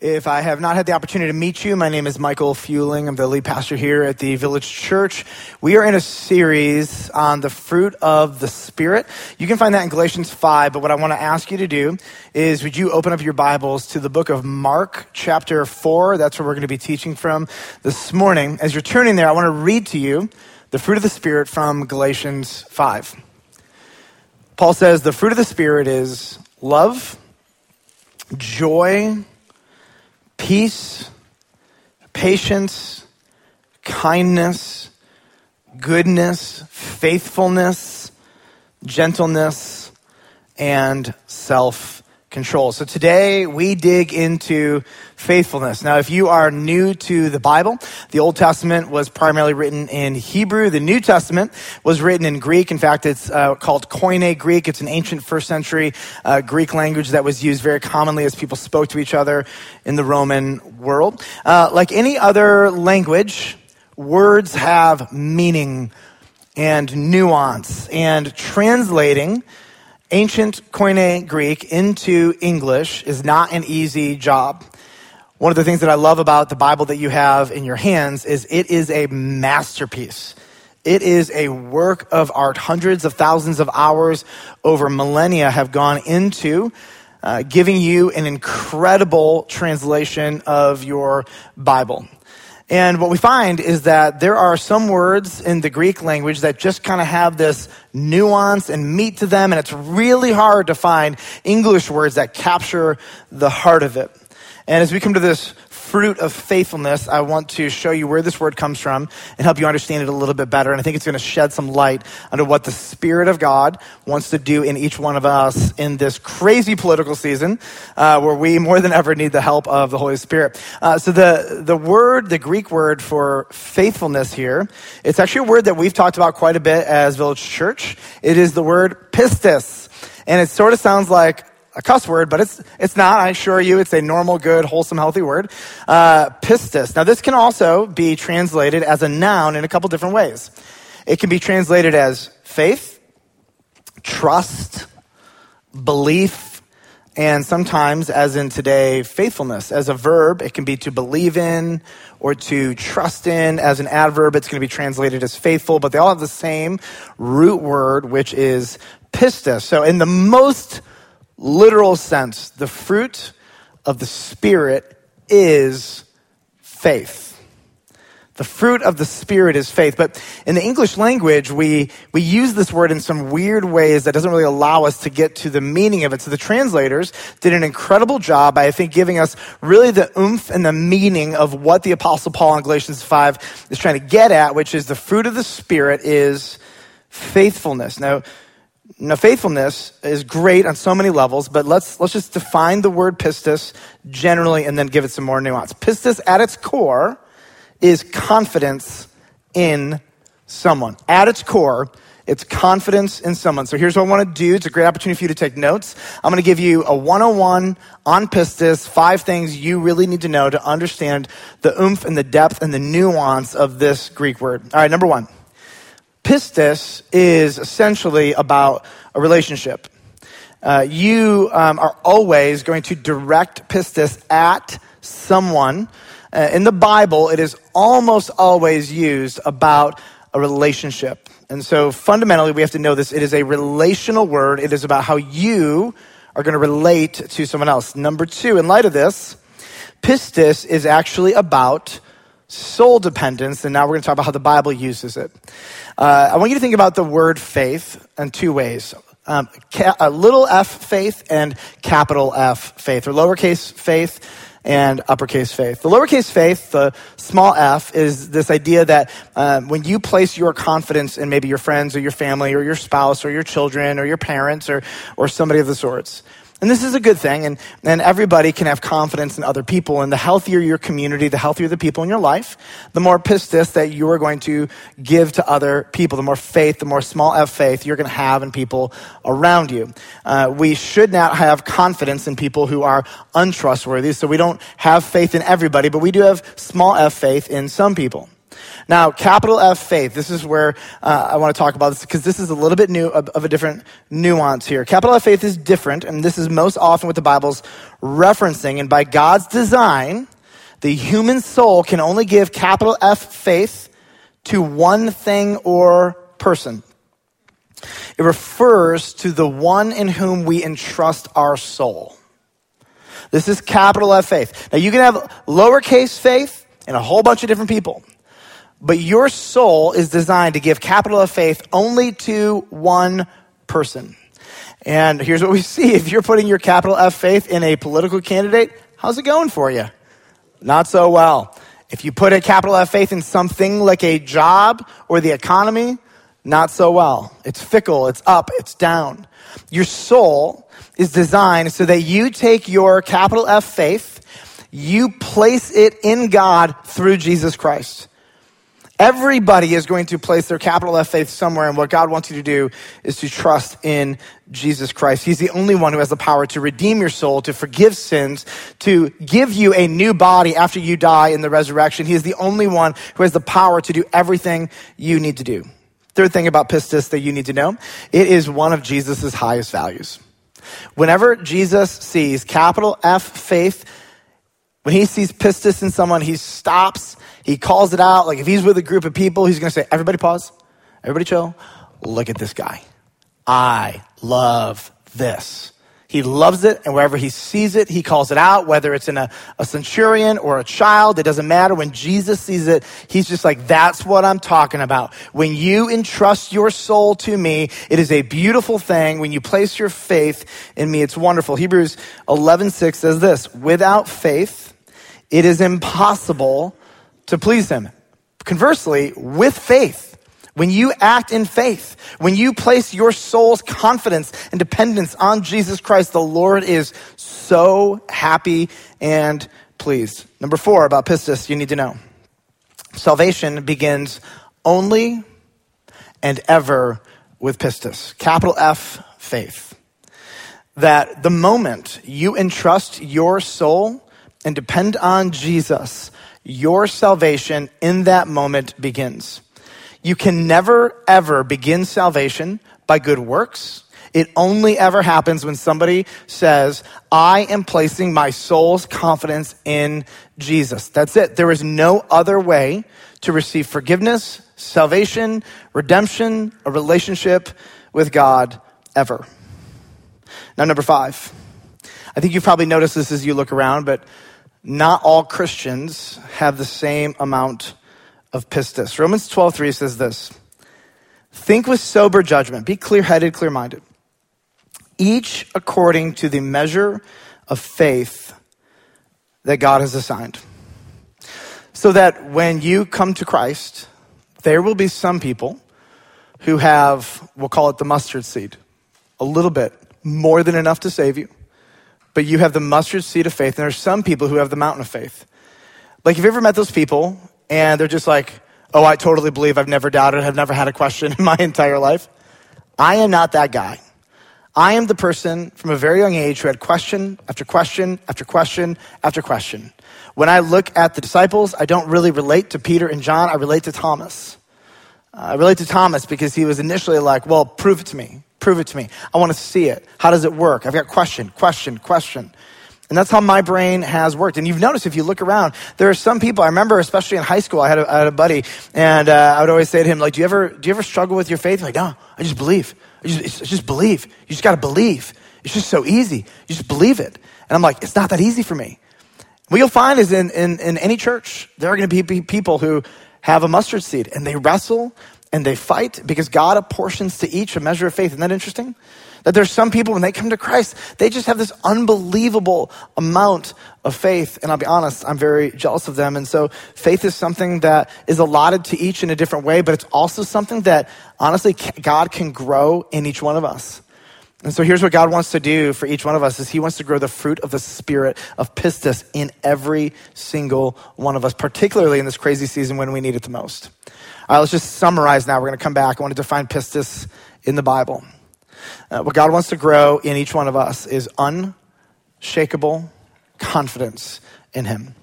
If I have not had the opportunity to meet you, my name is Michael Fueling. I'm the lead pastor here at the Village Church. We are in a series on the fruit of the Spirit. You can find that in Galatians 5, but what I want to ask you to do is would you open up your Bibles to the book of Mark, chapter 4? That's where we're going to be teaching from this morning. As you're turning there, I want to read to you the fruit of the Spirit from Galatians 5. Paul says the fruit of the Spirit is love, joy, peace, patience, kindness, goodness, faithfulness, gentleness, and self control. So today we dig into faithfulness. Now, if you are new to the Bible, the Old Testament was primarily written in Hebrew. The New Testament was written in Greek. In fact, it's uh, called Koine Greek. It's an ancient first century uh, Greek language that was used very commonly as people spoke to each other in the Roman world. Uh, like any other language, words have meaning and nuance, and translating ancient Koine Greek into English is not an easy job. One of the things that I love about the Bible that you have in your hands is it is a masterpiece. It is a work of art. Hundreds of thousands of hours over millennia have gone into uh, giving you an incredible translation of your Bible. And what we find is that there are some words in the Greek language that just kind of have this nuance and meat to them, and it's really hard to find English words that capture the heart of it. And as we come to this fruit of faithfulness, I want to show you where this word comes from and help you understand it a little bit better. And I think it's going to shed some light onto what the Spirit of God wants to do in each one of us in this crazy political season uh, where we more than ever need the help of the Holy Spirit. Uh, so the, the word, the Greek word for faithfulness here, it's actually a word that we've talked about quite a bit as Village Church. It is the word pistis. And it sort of sounds like a cuss word, but it's, it's not. I assure you, it's a normal, good, wholesome, healthy word. Uh, pistis. Now, this can also be translated as a noun in a couple different ways. It can be translated as faith, trust, belief, and sometimes, as in today, faithfulness. As a verb, it can be to believe in or to trust in. As an adverb, it's going to be translated as faithful, but they all have the same root word, which is pistis. So, in the most literal sense, the fruit of the Spirit is faith. The fruit of the Spirit is faith. But in the English language, we, we use this word in some weird ways that doesn't really allow us to get to the meaning of it. So the translators did an incredible job I think, giving us really the oomph and the meaning of what the Apostle Paul in Galatians 5 is trying to get at, which is the fruit of the Spirit is faithfulness. Now, now, faithfulness is great on so many levels, but let's, let's just define the word pistis generally and then give it some more nuance. Pistis at its core is confidence in someone. At its core, it's confidence in someone. So here's what I want to do. It's a great opportunity for you to take notes. I'm going to give you a 101 on pistis, five things you really need to know to understand the oomph and the depth and the nuance of this Greek word. All right, number one pistis is essentially about a relationship. Uh, you um, are always going to direct pistis at someone. Uh, in the Bible, it is almost always used about a relationship. And so fundamentally, we have to know this. It is a relational word. It is about how you are going to relate to someone else. Number two, in light of this, pistis is actually about soul dependence, and now we're going to talk about how the Bible uses it. Uh, I want you to think about the word faith in two ways. Um, ca- a little f faith and capital F faith, or lowercase faith and uppercase faith. The lowercase faith, the small f, is this idea that uh, when you place your confidence in maybe your friends or your family or your spouse or your children or your parents or, or somebody of the sorts, and this is a good thing, and, and everybody can have confidence in other people. And the healthier your community, the healthier the people in your life, the more pistis that you are going to give to other people, the more faith, the more small f faith you're going to have in people around you. Uh, we should not have confidence in people who are untrustworthy, so we don't have faith in everybody, but we do have small f faith in some people. Now, capital F faith, this is where uh, I want to talk about this because this is a little bit new of, of, a different nuance here. Capital F faith is different, and this is most often what the Bible's referencing. And by God's design, the human soul can only give capital F faith to one thing or person. It refers to the one in whom we entrust our soul. This is capital F faith. Now, you can have lowercase faith in a whole bunch of different people. But your soul is designed to give capital of faith only to one person. And here's what we see. If you're putting your capital F faith in a political candidate, how's it going for you? Not so well. If you put a capital F faith in something like a job or the economy, not so well. It's fickle, it's up, it's down. Your soul is designed so that you take your capital F faith, you place it in God through Jesus Christ. Everybody is going to place their capital F faith somewhere, and what God wants you to do is to trust in Jesus Christ. He's the only one who has the power to redeem your soul, to forgive sins, to give you a new body after you die in the resurrection. He is the only one who has the power to do everything you need to do. Third thing about pistis that you need to know it is one of Jesus' highest values. Whenever Jesus sees capital F faith, when he sees pistis in someone, he stops he calls it out. Like if he's with a group of people, he's going to say, everybody pause, everybody chill. Look at this guy. I love this. He loves it, and wherever he sees it, he calls it out, whether it's in a, a, centurion or a child, it doesn't matter. When Jesus sees it, he's just like, that's what I'm talking about. When you entrust your soul to me, it is a beautiful thing. When you place your faith in me, it's wonderful. Hebrews 11, 6 says this, without faith, it is impossible to please Him. Conversely, with faith, when you act in faith, when you place your soul's confidence and dependence on Jesus Christ, the Lord is so happy and pleased. Number four about pistis, you need to know. Salvation begins only and ever with pistis. Capital F, faith. That the moment you entrust your soul and depend on Jesus, your salvation in that moment begins. You can never, ever begin salvation by good works. It only ever happens when somebody says, I am placing my soul's confidence in Jesus. That's it. There is no other way to receive forgiveness, salvation, redemption, a relationship with God ever. Now, number five. I think you've probably noticed this as you look around, but not all Christians have the same amount of pistis. Romans 12:3 says this. Think with sober judgment, be clear-headed, clear-minded. Each according to the measure of faith that God has assigned. So that when you come to Christ, there will be some people who have, we'll call it the mustard seed, a little bit, more than enough to save you but you have the mustard seed of faith. And there's some people who have the mountain of faith. Like, have you ever met those people and they're just like, oh, I totally believe, I've never doubted, I've never had a question in my entire life? I am not that guy. I am the person from a very young age who had question after question after question after question. When I look at the disciples, I don't really relate to Peter and John, I relate to Thomas. Uh, I relate to Thomas because he was initially like, well, prove it to me. Prove it to me. I want to see it. How does it work? I've got question, question, question. And that's how my brain has worked. And you've noticed if you look around, there are some people, I remember especially in high school, I had a, I had a buddy and uh, I would always say to him, like, do you ever, do you ever struggle with your faith? Like, no, I just believe. I just, just believe. You just got to believe. It's just so easy. You just believe it. And I'm like, it's not that easy for me. What you'll find is in, in, in any church, there are going to be people who have a mustard seed and they wrestle and they fight because God apportions to each a measure of faith. Isn't that interesting? That there's some people when they come to Christ, they just have this unbelievable amount of faith. And I'll be honest, I'm very jealous of them. And so faith is something that is allotted to each in a different way, but it's also something that honestly God can grow in each one of us. And so here's what God wants to do for each one of us is he wants to grow the fruit of the spirit of pistis in every single one of us, particularly in this crazy season when we need it the most. All right, let's just summarize now. We're going to come back. I want to define pistis in the Bible. Uh, what God wants to grow in each one of us is unshakable confidence in Him.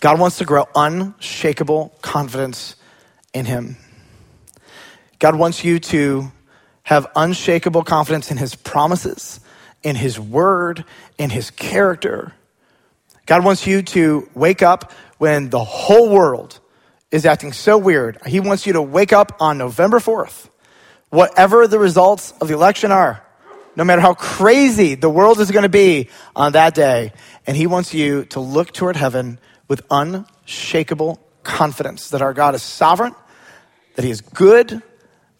God wants to grow unshakable confidence in Him. God wants you to have unshakable confidence in His promises, in His word, in His character. God wants you to wake up when the whole world is acting so weird. He wants you to wake up on November 4th, whatever the results of the election are, no matter how crazy the world is going to be on that day. And He wants you to look toward heaven with unshakable confidence that our God is sovereign, that He is good,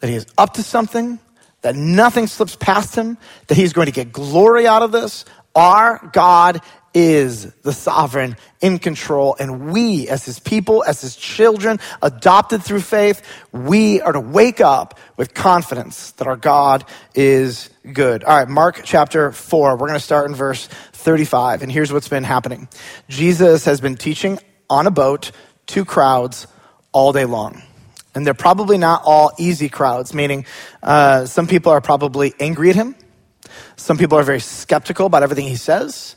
that He is up to something, that nothing slips past Him, that He's going to get glory out of this. Our God is the sovereign in control. And we, as his people, as his children, adopted through faith, we are to wake up with confidence that our God is good. All right, Mark chapter 4. We're going to start in verse 35. And here's what's been happening Jesus has been teaching on a boat to crowds all day long. And they're probably not all easy crowds, meaning uh, some people are probably angry at him. Some people are very skeptical about everything he says.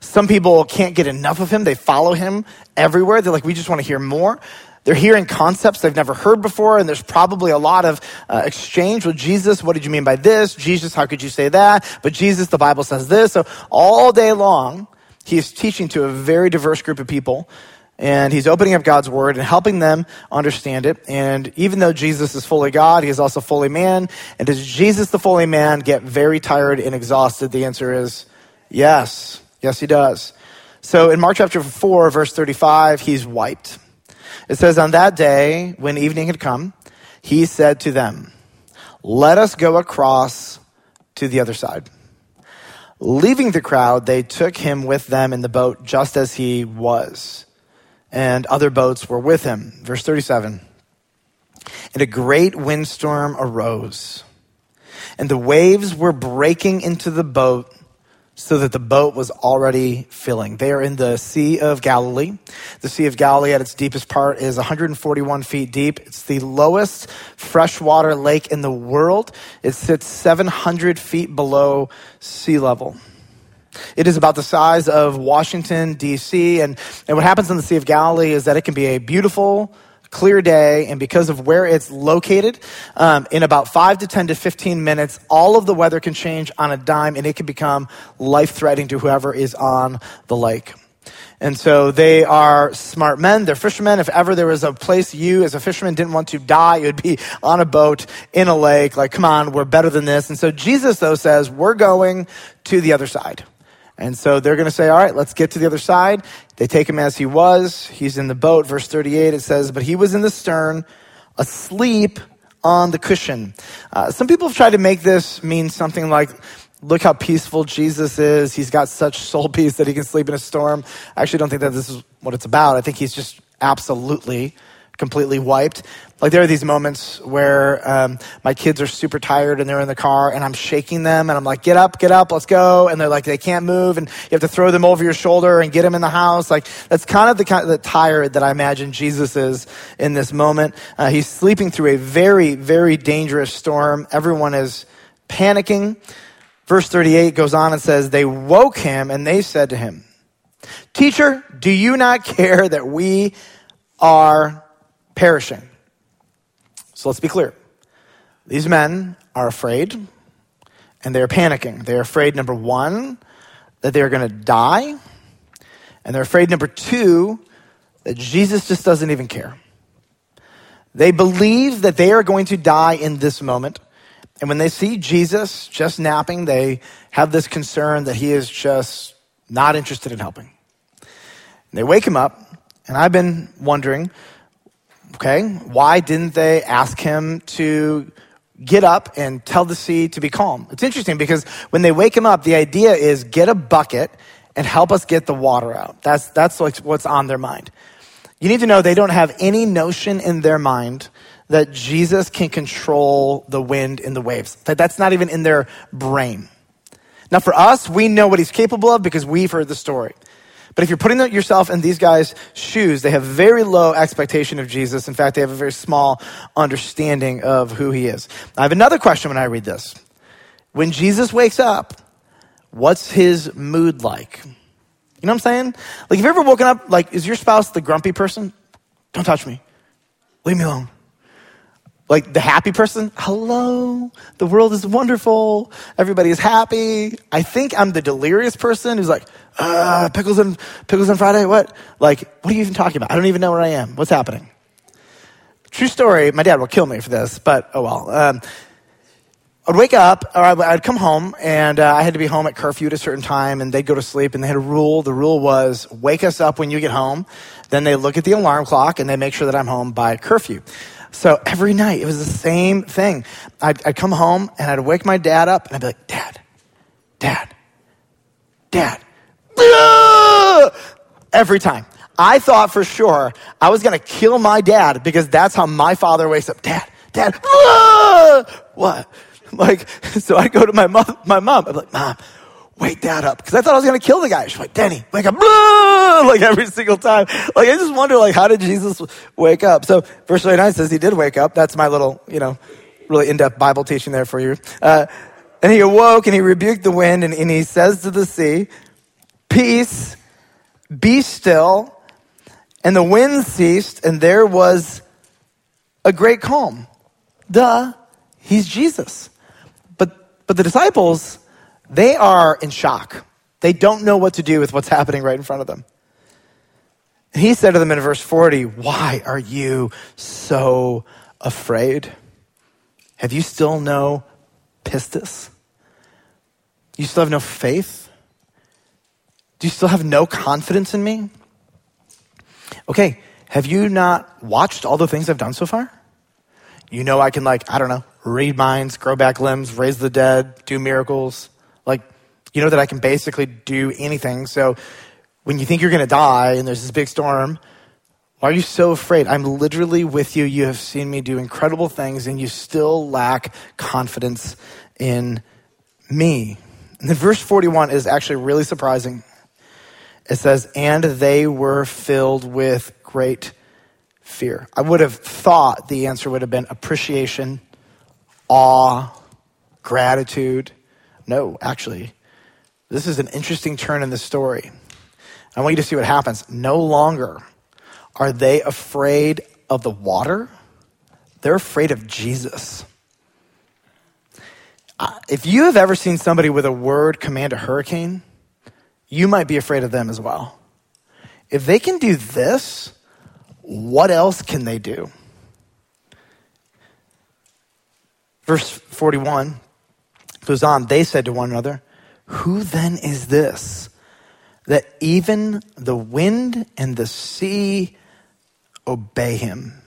Some people can't get enough of him. They follow him everywhere. They're like, we just want to hear more. They're hearing concepts they've never heard before, and there's probably a lot of uh, exchange with Jesus. What did you mean by this? Jesus, how could you say that? But Jesus, the Bible says this. So all day long, he is teaching to a very diverse group of people, and he's opening up God's word and helping them understand it. And even though Jesus is fully God, he is also fully man. And does Jesus, the fully man, get very tired and exhausted? The answer is yes. Yes, he does. So in Mark chapter 4, verse 35, he's wiped. It says, On that day, when evening had come, he said to them, Let us go across to the other side. Leaving the crowd, they took him with them in the boat just as he was, and other boats were with him. Verse 37 And a great windstorm arose, and the waves were breaking into the boat so that the boat was already filling. They are in the Sea of Galilee. The Sea of Galilee at its deepest part is 141 feet deep. It's the lowest freshwater lake in the world. It sits 700 feet below sea level. It is about the size of Washington, D.C. And, and what happens in the Sea of Galilee is that it can be a beautiful, clear day, and because of where it's located, um, in about five to 10 to 15 minutes, all of the weather can change on a dime and it can become life threatening to whoever is on the lake. And so they are smart men. They're fishermen. If ever there was a place you as a fisherman didn't want to die, it would be on a boat in a lake. Like, come on, we're better than this. And so Jesus, though, says, we're going to the other side. And so they're going to say, all right, let's get to the other side. They take him as he was. He's in the boat. Verse 38, it says, but he was in the stern, asleep on the cushion. Uh, some people have tried to make this mean something like, look how peaceful Jesus is. He's got such soul peace that he can sleep in a storm. I actually don't think that this is what it's about. I think he's just absolutely completely wiped. Like there are these moments where um, my kids are super tired and they're in the car and I'm shaking them and I'm like, get up, get up, let's go. And they're like, they can't move and you have to throw them over your shoulder and get them in the house. Like that's kind of the kind of the tired that I imagine Jesus is in this moment. Uh, he's sleeping through a very, very dangerous storm. Everyone is panicking. Verse 38 goes on and says, they woke him and they said to him, teacher, do you not care that we are perishing. So let's be clear. These men are afraid and they're panicking. They're afraid, number one, that they're going to die. And they're afraid, number two, that Jesus just doesn't even care. They believe that they are going to die in this moment. And when they see Jesus just napping, they have this concern that he is just not interested in helping. And they wake him up, and I've been wondering Okay, why didn't they ask him to get up and tell the sea to be calm? It's interesting because when they wake him up, the idea is get a bucket and help us get the water out. That's, that's what's on their mind. You need to know they don't have any notion in their mind that Jesus can control the wind and the waves. That that's not even in their brain. Now for us, we know what he's capable of because we've heard the story. But if you're putting yourself in these guys' shoes, they have very low expectation of Jesus. In fact, they have a very small understanding of who he is. I have another question when I read this. When Jesus wakes up, what's his mood like? You know what I'm saying? Like, have you ever woken up, like, is your spouse the grumpy person? Don't touch me. Leave me alone. Like the happy person, hello, the world is wonderful, everybody is happy. I think I'm the delirious person who's like, uh, pickles and pickles on Friday, what? Like, what are you even talking about? I don't even know where I am. What's happening? True story, my dad will kill me for this, but oh well. Um, I'd wake up, or I'd come home, and uh, I had to be home at curfew at a certain time, and they'd go to sleep, and they had a rule. The rule was wake us up when you get home. Then they look at the alarm clock, and they make sure that I'm home by curfew. So every night, it was the same thing. I'd, I'd come home, and I'd wake my dad up, and I'd be like, Dad, Dad, Dad. Every time. I thought for sure I was going to kill my dad because that's how my father wakes up. Dad, Dad, what? Like, so I go to my mom, my mom. I'm like, Mom, wake dad up. Cause I thought I was going to kill the guy. She's like, Denny, wake up. Like every single time. Like, I just wonder, like, how did Jesus wake up? So verse 29 says he did wake up. That's my little, you know, really in-depth Bible teaching there for you. Uh, and he awoke and he rebuked the wind and, and he says to the sea, peace, be still. And the wind ceased and there was a great calm. Duh, he's Jesus. But but the disciples, they are in shock. They don't know what to do with what's happening right in front of them. And he said to them in verse 40, Why are you so afraid? Have you still no pistis? You still have no faith? Do you still have no confidence in me? Okay, have you not watched all the things I've done so far? You know I can like, I don't know, read minds, grow back limbs, raise the dead, do miracles. Like, you know that I can basically do anything. So when you think you're going to die and there's this big storm, why are you so afraid? I'm literally with you. You have seen me do incredible things and you still lack confidence in me. And then verse 41 is actually really surprising. It says, and they were filled with great fear. I would have thought the answer would have been appreciation awe, gratitude. No, actually, this is an interesting turn in the story. I want you to see what happens. No longer are they afraid of the water, they're afraid of Jesus. Uh, if you have ever seen somebody with a word command a hurricane, you might be afraid of them as well. If they can do this, what else can they do? Verse 41 goes on, they said to one another, Who then is this that even the wind and the sea obey him?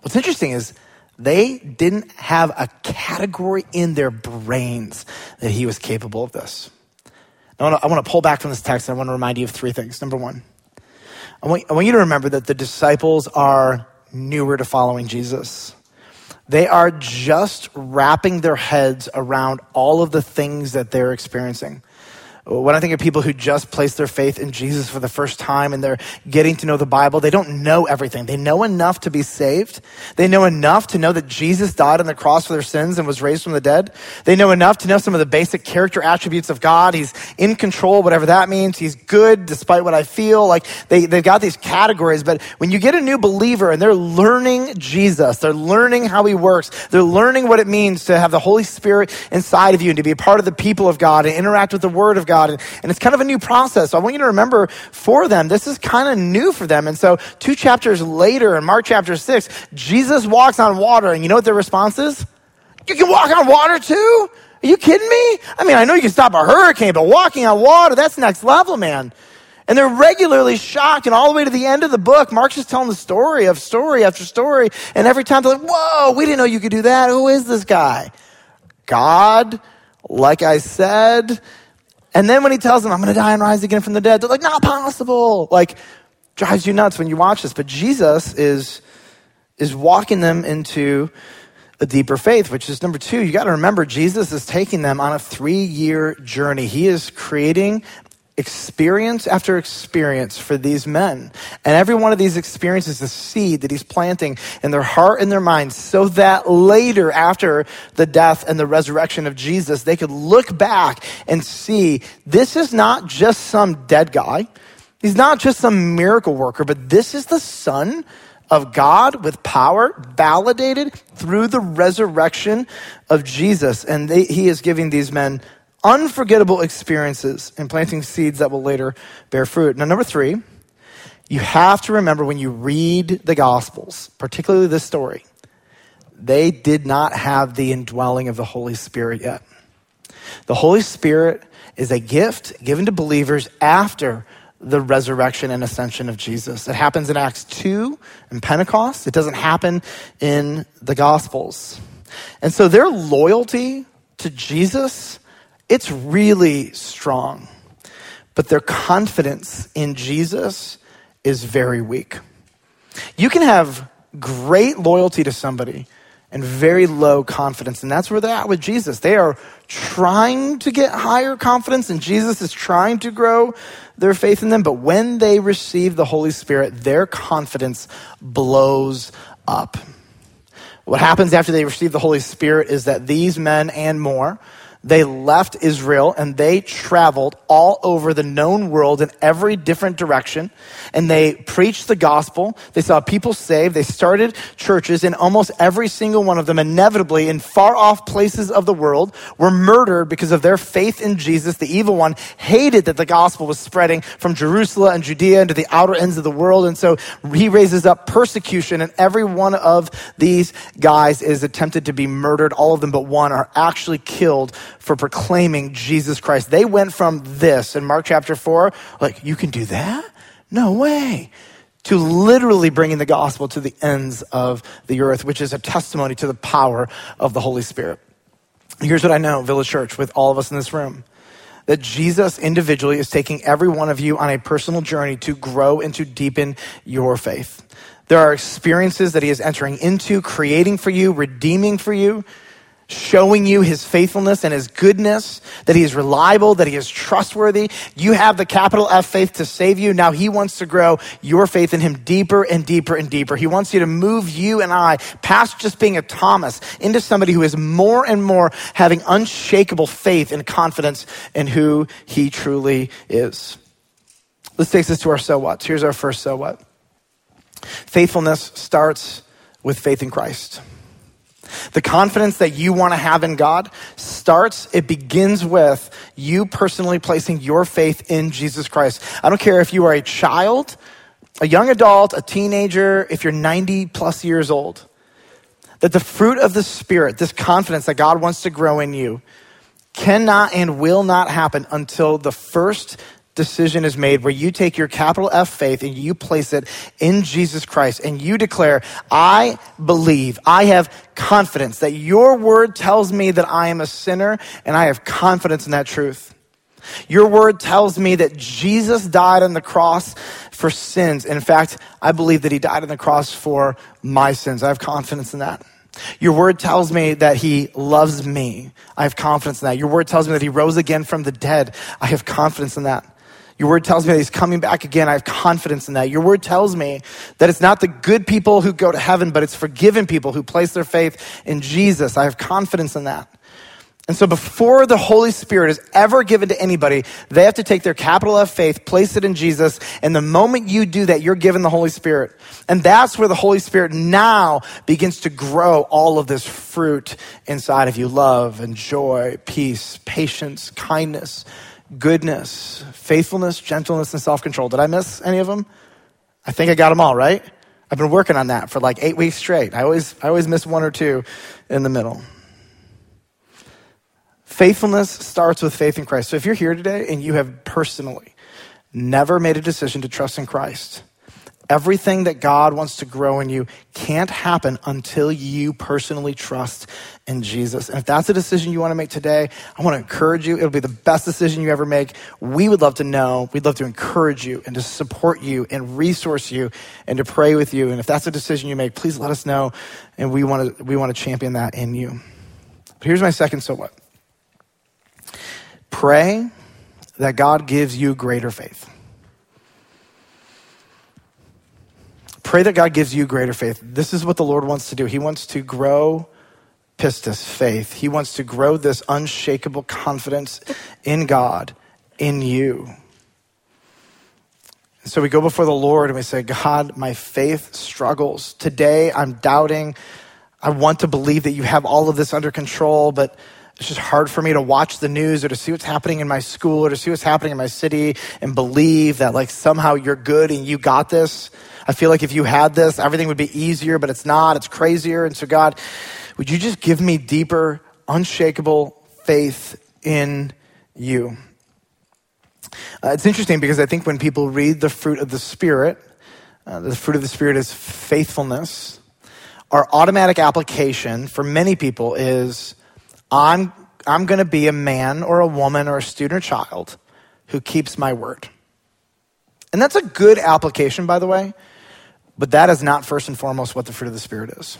What's interesting is they didn't have a category in their brains that he was capable of this. I want, to, I want to pull back from this text and I want to remind you of three things. Number one, I want, I want you to remember that the disciples are newer to following Jesus. They are just wrapping their heads around all of the things that they're experiencing. When I think of people who just place their faith in Jesus for the first time and they're getting to know the Bible, they don't know everything. They know enough to be saved. They know enough to know that Jesus died on the cross for their sins and was raised from the dead. They know enough to know some of the basic character attributes of God. He's in control, whatever that means. He's good despite what I feel. Like they, they've got these categories. But when you get a new believer and they're learning Jesus, they're learning how he works, they're learning what it means to have the Holy Spirit inside of you and to be a part of the people of God and interact with the Word of God God. And, and it's kind of a new process. So I want you to remember for them, this is kind of new for them. And so two chapters later in Mark chapter six, Jesus walks on water. And you know what their response is? You can walk on water too? Are you kidding me? I mean, I know you can stop a hurricane, but walking on water, that's next level, man. And they're regularly shocked. And all the way to the end of the book, Mark's just telling the story of story after story. And every time they're like, whoa, we didn't know you could do that. Who is this guy? God, like I said, and then when he tells them, I'm going to die and rise again from the dead, they're like, not possible. Like, drives you nuts when you watch this. But Jesus is, is walking them into a deeper faith, which is number two. You got to remember, Jesus is taking them on a three year journey. He is creating experience after experience for these men. And every one of these experiences is a seed that he's planting in their heart and their mind so that later, after the death and the resurrection of Jesus, they could look back and see this is not just some dead guy. He's not just some miracle worker, but this is the son of God with power, validated through the resurrection of Jesus. And they, he is giving these men unforgettable experiences and planting seeds that will later bear fruit. Now, number three, you have to remember when you read the Gospels, particularly this story, they did not have the indwelling of the Holy Spirit yet. The Holy Spirit is a gift given to believers after the resurrection and ascension of Jesus. It happens in Acts 2 and Pentecost. It doesn't happen in the Gospels. And so their loyalty to Jesus, it's really strong. But their confidence in Jesus is very weak. You can have great loyalty to somebody and very low confidence. And that's where they're at with Jesus. They are trying to get higher confidence, and Jesus is trying to grow their faith in them. But when they receive the Holy Spirit, their confidence blows up. What happens after they receive the Holy Spirit is that these men and more they left Israel and they traveled all over the known world in every different direction. And they preached the gospel. They saw people saved. They started churches in almost every single one of them, inevitably in far off places of the world, were murdered because of their faith in Jesus. The evil one hated that the gospel was spreading from Jerusalem and Judea into the outer ends of the world. And so he raises up persecution, and every one of these guys is attempted to be murdered. All of them but one are actually killed for proclaiming Jesus Christ. They went from this in Mark chapter 4, like, you can do that? No way. To literally bringing the gospel to the ends of the earth, which is a testimony to the power of the Holy Spirit. Here's what I know, Village Church, with all of us in this room that Jesus individually is taking every one of you on a personal journey to grow and to deepen your faith. There are experiences that he is entering into, creating for you, redeeming for you showing you his faithfulness and his goodness, that he is reliable, that he is trustworthy. You have the capital F faith to save you. Now he wants to grow your faith in him deeper and deeper and deeper. He wants you to move you and I past just being a Thomas into somebody who is more and more having unshakable faith and confidence in who he truly is. This takes us to our so what. Here's our first so what. Faithfulness starts with faith in Christ. The confidence that you want to have in God starts, it begins with you personally placing your faith in Jesus Christ. I don't care if you are a child, a young adult, a teenager, if you're 90 plus years old, that the fruit of the Spirit, this confidence that God wants to grow in you, cannot and will not happen until the first decision is made where you take your capital F faith and you place it in Jesus Christ and you declare, I believe, I have confidence that your word tells me that I am a sinner and I have confidence in that truth. Your word tells me that Jesus died on the cross for sins. In fact, I believe that he died on the cross for my sins. I have confidence in that. Your word tells me that he loves me. I have confidence in that. Your word tells me that he rose again from the dead. I have confidence in that. Your word tells me that he's coming back again. I have confidence in that. Your word tells me that it's not the good people who go to heaven, but it's forgiven people who place their faith in Jesus. I have confidence in that. And so before the Holy Spirit is ever given to anybody, they have to take their capital F faith, place it in Jesus, and the moment you do that, you're given the Holy Spirit. And that's where the Holy Spirit now begins to grow all of this fruit inside of you. Love and joy, peace, patience, kindness, goodness, faithfulness, gentleness, and self control. Did I miss any of them? I think I got them all, right? I've been working on that for like eight weeks straight. I always, I always miss one or two in the middle. Faithfulness starts with faith in Christ. So if you're here today and you have personally never made a decision to trust in Christ, Everything that God wants to grow in you can't happen until you personally trust in Jesus. And if that's a decision you want to make today, I want to encourage you. It'll be the best decision you ever make. We would love to know. We'd love to encourage you and to support you and resource you and to pray with you. And if that's a decision you make, please let us know. And we want to, we want to champion that in you. But here's my second so what. Pray that God gives you greater faith. Pray that God gives you greater faith. This is what the Lord wants to do. He wants to grow pistis, faith. He wants to grow this unshakable confidence in God, in you. So we go before the Lord and we say, God, my faith struggles. Today I'm doubting. I want to believe that you have all of this under control, but it's just hard for me to watch the news or to see what's happening in my school or to see what's happening in my city and believe that like somehow you're good and you got this. I feel like if you had this, everything would be easier, but it's not. It's crazier. And so, God, would you just give me deeper, unshakable faith in you? Uh, it's interesting because I think when people read the fruit of the Spirit, uh, the fruit of the Spirit is faithfulness. Our automatic application for many people is I'm, I'm going to be a man or a woman or a student or child who keeps my word. And that's a good application, by the way, but that is not first and foremost what the fruit of the Spirit is.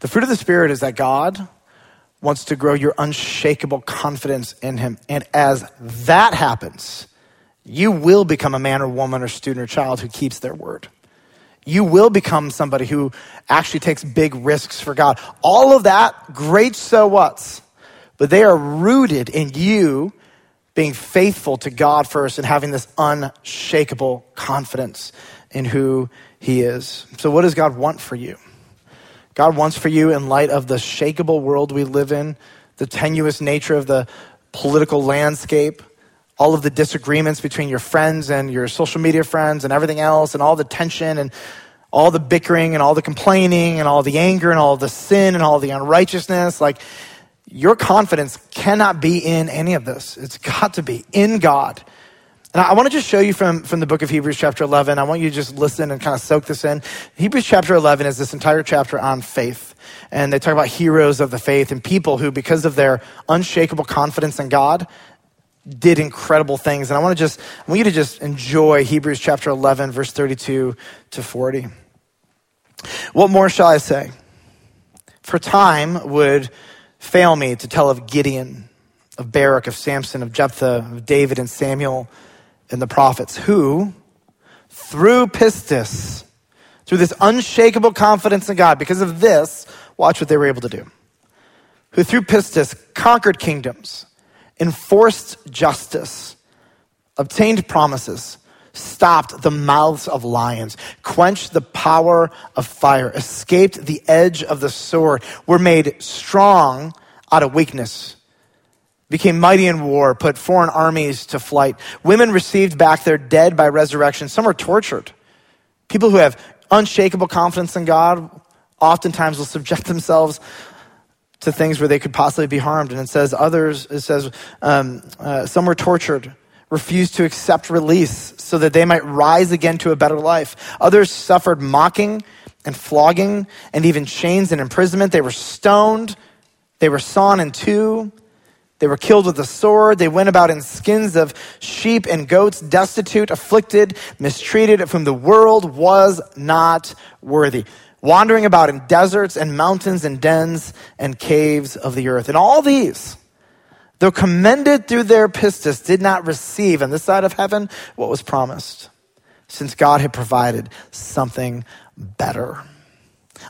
The fruit of the Spirit is that God wants to grow your unshakable confidence in Him. And as that happens, you will become a man or woman or student or child who keeps their word you will become somebody who actually takes big risks for God. All of that, great so what's, but they are rooted in you being faithful to God first and having this unshakable confidence in who He is. So, what does God want for you? God wants for you, in light of the shakable world we live in, the tenuous nature of the political landscape, all of the disagreements between your friends and your social media friends and everything else, and all the tension and all the bickering and all the complaining and all the anger and all the sin and all the unrighteousness. Like, your confidence cannot be in any of this. It's got to be in God. And I want to just show you from, from the book of Hebrews, chapter 11. I want you to just listen and kind of soak this in. Hebrews, chapter 11 is this entire chapter on faith. And they talk about heroes of the faith and people who, because of their unshakable confidence in God, did incredible things. And I want to just, I want you to just enjoy Hebrews chapter 11, verse 32 to 40. What more shall I say? For time would fail me to tell of Gideon, of Barak, of Samson, of Jephthah, of David and Samuel and the prophets, who, through pistis, through this unshakable confidence in God, because of this, watch what they were able to do. Who through pistis conquered kingdoms enforced justice, obtained promises, stopped the mouths of lions, quenched the power of fire, escaped the edge of the sword, were made strong out of weakness, became mighty in war, put foreign armies to flight. Women received back their dead by resurrection. Some were tortured. People who have unshakable confidence in God oftentimes will subject themselves to things where they could possibly be harmed. And it says others, it says um, uh, some were tortured, refused to accept release so that they might rise again to a better life. Others suffered mocking and flogging and even chains and imprisonment. They were stoned. They were sawn in two. They were killed with a sword. They went about in skins of sheep and goats, destitute, afflicted, mistreated, of whom the world was not worthy wandering about in deserts and mountains and dens and caves of the earth. And all these, though commended through their pistis, did not receive on this side of heaven what was promised, since God had provided something better.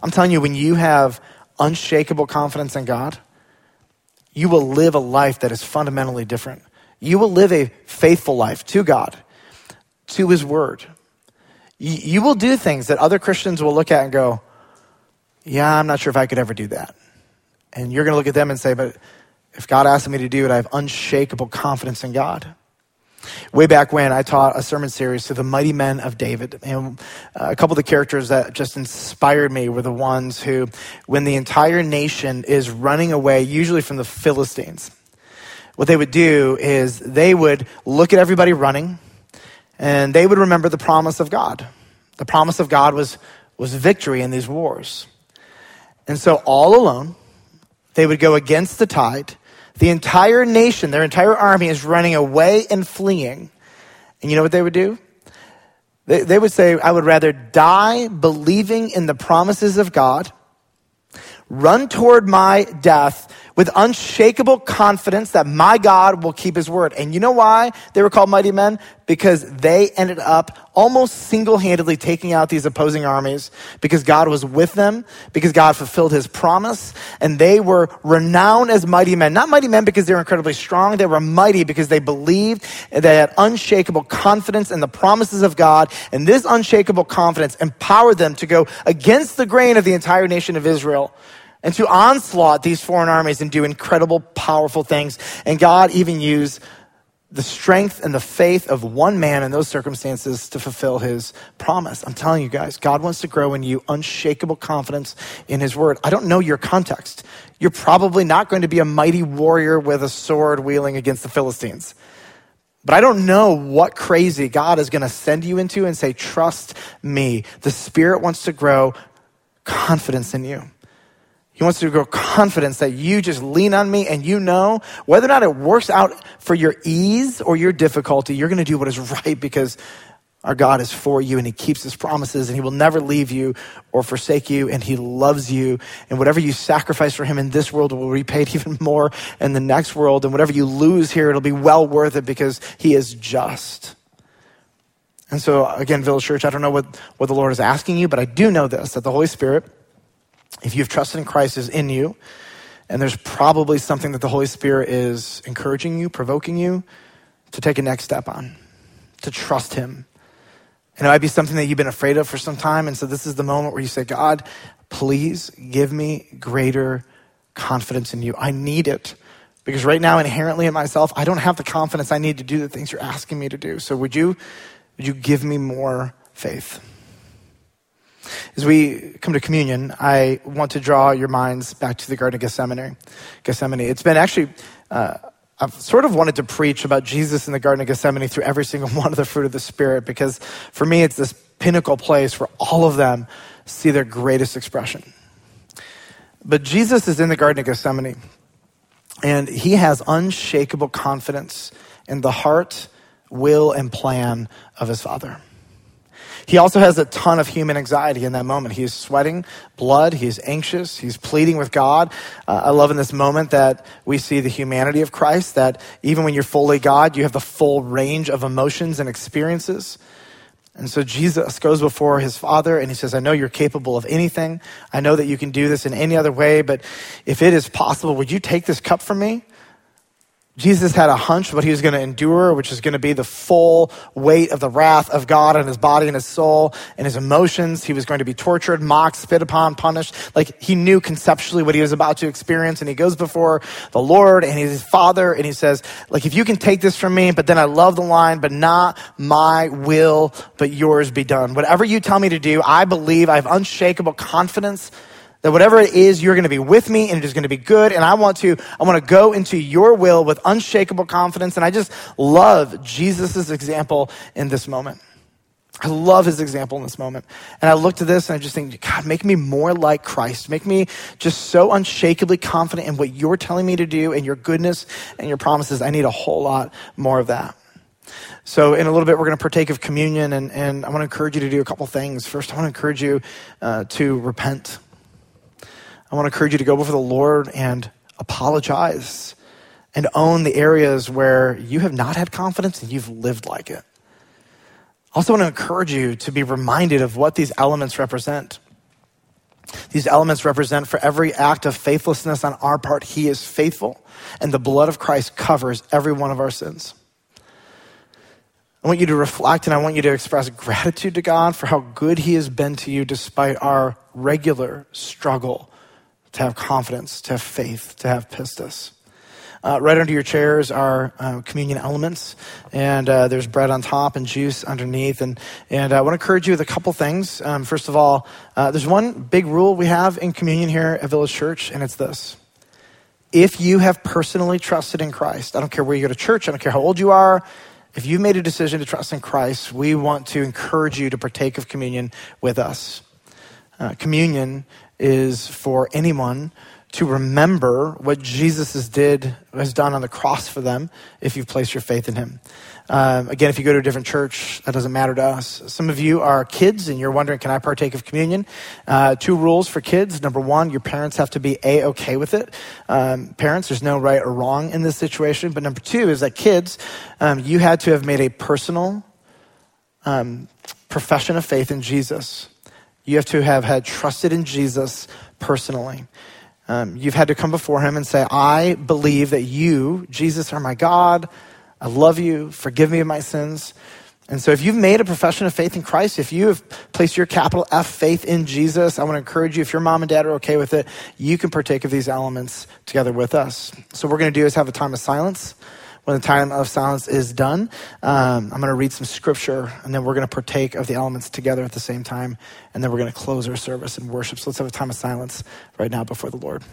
I'm telling you, when you have unshakable confidence in God, you will live a life that is fundamentally different. You will live a faithful life to God, to His Word you will do things that other Christians will look at and go, Yeah, I'm not sure if I could ever do that. And you're going to look at them and say, But if God asked me to do it, I have unshakable confidence in God. Way back when, I taught a sermon series to the mighty men of David. And uh, a couple of the characters that just inspired me were the ones who, when the entire nation is running away, usually from the Philistines, what they would do is they would look at everybody running and they would remember the promise of God. The promise of God was, was victory in these wars. And so, all alone, they would go against the tide. The entire nation, their entire army is running away and fleeing. And you know what they would do? They, they would say, I would rather die believing in the promises of God, run toward my death with unshakable confidence that my God will keep his word. And you know why they were called mighty men? Because they ended up almost single handedly taking out these opposing armies because God was with them, because God fulfilled his promise, and they were renowned as mighty men. Not mighty men because they were incredibly strong, they were mighty because they believed, they had unshakable confidence in the promises of God, and this unshakable confidence empowered them to go against the grain of the entire nation of Israel and to onslaught these foreign armies and do incredible, powerful things. And God even used the strength and the faith of one man in those circumstances to fulfill his promise. I'm telling you guys, God wants to grow in you unshakable confidence in his word. I don't know your context. You're probably not going to be a mighty warrior with a sword wheeling against the Philistines. But I don't know what crazy God is going to send you into and say, trust me. The Spirit wants to grow confidence in you. He wants to grow confidence that you just lean on me and you know whether or not it works out for your ease or your difficulty, you're going to do what is right because our God is for you and he keeps his promises and he will never leave you or forsake you and he loves you. And whatever you sacrifice for him in this world will be repaid even more in the next world. And whatever you lose here, it'll be well worth it because he is just. And so again, Village Church, I don't know what, what the Lord is asking you, but I do know this, that the Holy Spirit if you've trusted in Christ, is in you. And there's probably something that the Holy Spirit is encouraging you, provoking you to take a next step on, to trust Him. And it might be something that you've been afraid of for some time. And so this is the moment where you say, God, please give me greater confidence in you. I need it. Because right now, inherently in myself, I don't have the confidence I need to do the things you're asking me to do. So would you, would you give me more faith? As we come to communion, I want to draw your minds back to the Garden of Gethsemane. Gethsemane. It's been actually, uh, I've sort of wanted to preach about Jesus in the Garden of Gethsemane through every single one of the fruit of the Spirit because for me, it's this pinnacle place where all of them see their greatest expression. But Jesus is in the Garden of Gethsemane, and he has unshakable confidence in the heart, will, and plan of his Father. He also has a ton of human anxiety in that moment. He's sweating blood. He's anxious. He's pleading with God. Uh, I love in this moment that we see the humanity of Christ, that even when you're fully God, you have the full range of emotions and experiences. And so Jesus goes before his father and he says, I know you're capable of anything. I know that you can do this in any other way, but if it is possible, would you take this cup from me? Jesus had a hunch what he was going to endure, which is going to be the full weight of the wrath of God on his body and his soul and his emotions. He was going to be tortured, mocked, spit upon, punished. Like he knew conceptually what he was about to experience. And he goes before the Lord and his father and he says, like, if you can take this from me, but then I love the line, but not my will, but yours be done. Whatever you tell me to do, I believe I have unshakable confidence that whatever it is, you're going to be with me and it is going to be good. And I want to, I want to go into your will with unshakable confidence. And I just love Jesus' example in this moment. I love his example in this moment. And I look to this and I just think, God, make me more like Christ. Make me just so unshakably confident in what you're telling me to do and your goodness and your promises. I need a whole lot more of that. So, in a little bit, we're going to partake of communion, and, and I want to encourage you to do a couple things. First, I want to encourage you uh, to repent. I want to encourage you to go before the Lord and apologize and own the areas where you have not had confidence and you've lived like it. I also want to encourage you to be reminded of what these elements represent. These elements represent for every act of faithlessness on our part, He is faithful, and the blood of Christ covers every one of our sins. I want you to reflect and I want you to express gratitude to God for how good He has been to you despite our regular struggle to have confidence, to have faith, to have pistis. Uh, right under your chairs are uh, communion elements, and uh, there's bread on top and juice underneath. And, and I want to encourage you with a couple things. Um, first of all, uh, there's one big rule we have in communion here at Village Church, and it's this. If you have personally trusted in Christ, I don't care where you go to church, I don't care how old you are, if you've made a decision to trust in Christ, we want to encourage you to partake of communion with us. Uh, communion is for anyone to remember what Jesus did, has done on the cross for them if you've placed your faith in him. Um, again, if you go to a different church, that doesn't matter to us. Some of you are kids and you're wondering, can I partake of communion? Uh, two rules for kids. Number one, your parents have to be A, okay with it. Um, parents, there's no right or wrong in this situation. But number two is that kids, um, you had to have made a personal um, profession of faith in Jesus. You have to have had trusted in Jesus personally. Um, you've had to come before him and say, I believe that you, Jesus, are my God. I love you. Forgive me of my sins. And so, if you've made a profession of faith in Christ, if you have placed your capital F faith in Jesus, I want to encourage you, if your mom and dad are okay with it, you can partake of these elements together with us. So, what we're going to do is have a time of silence. When the time of silence is done, um, I'm going to read some scripture, and then we're going to partake of the elements together at the same time, and then we're going to close our service and worship. So, let's have a time of silence right now before the Lord.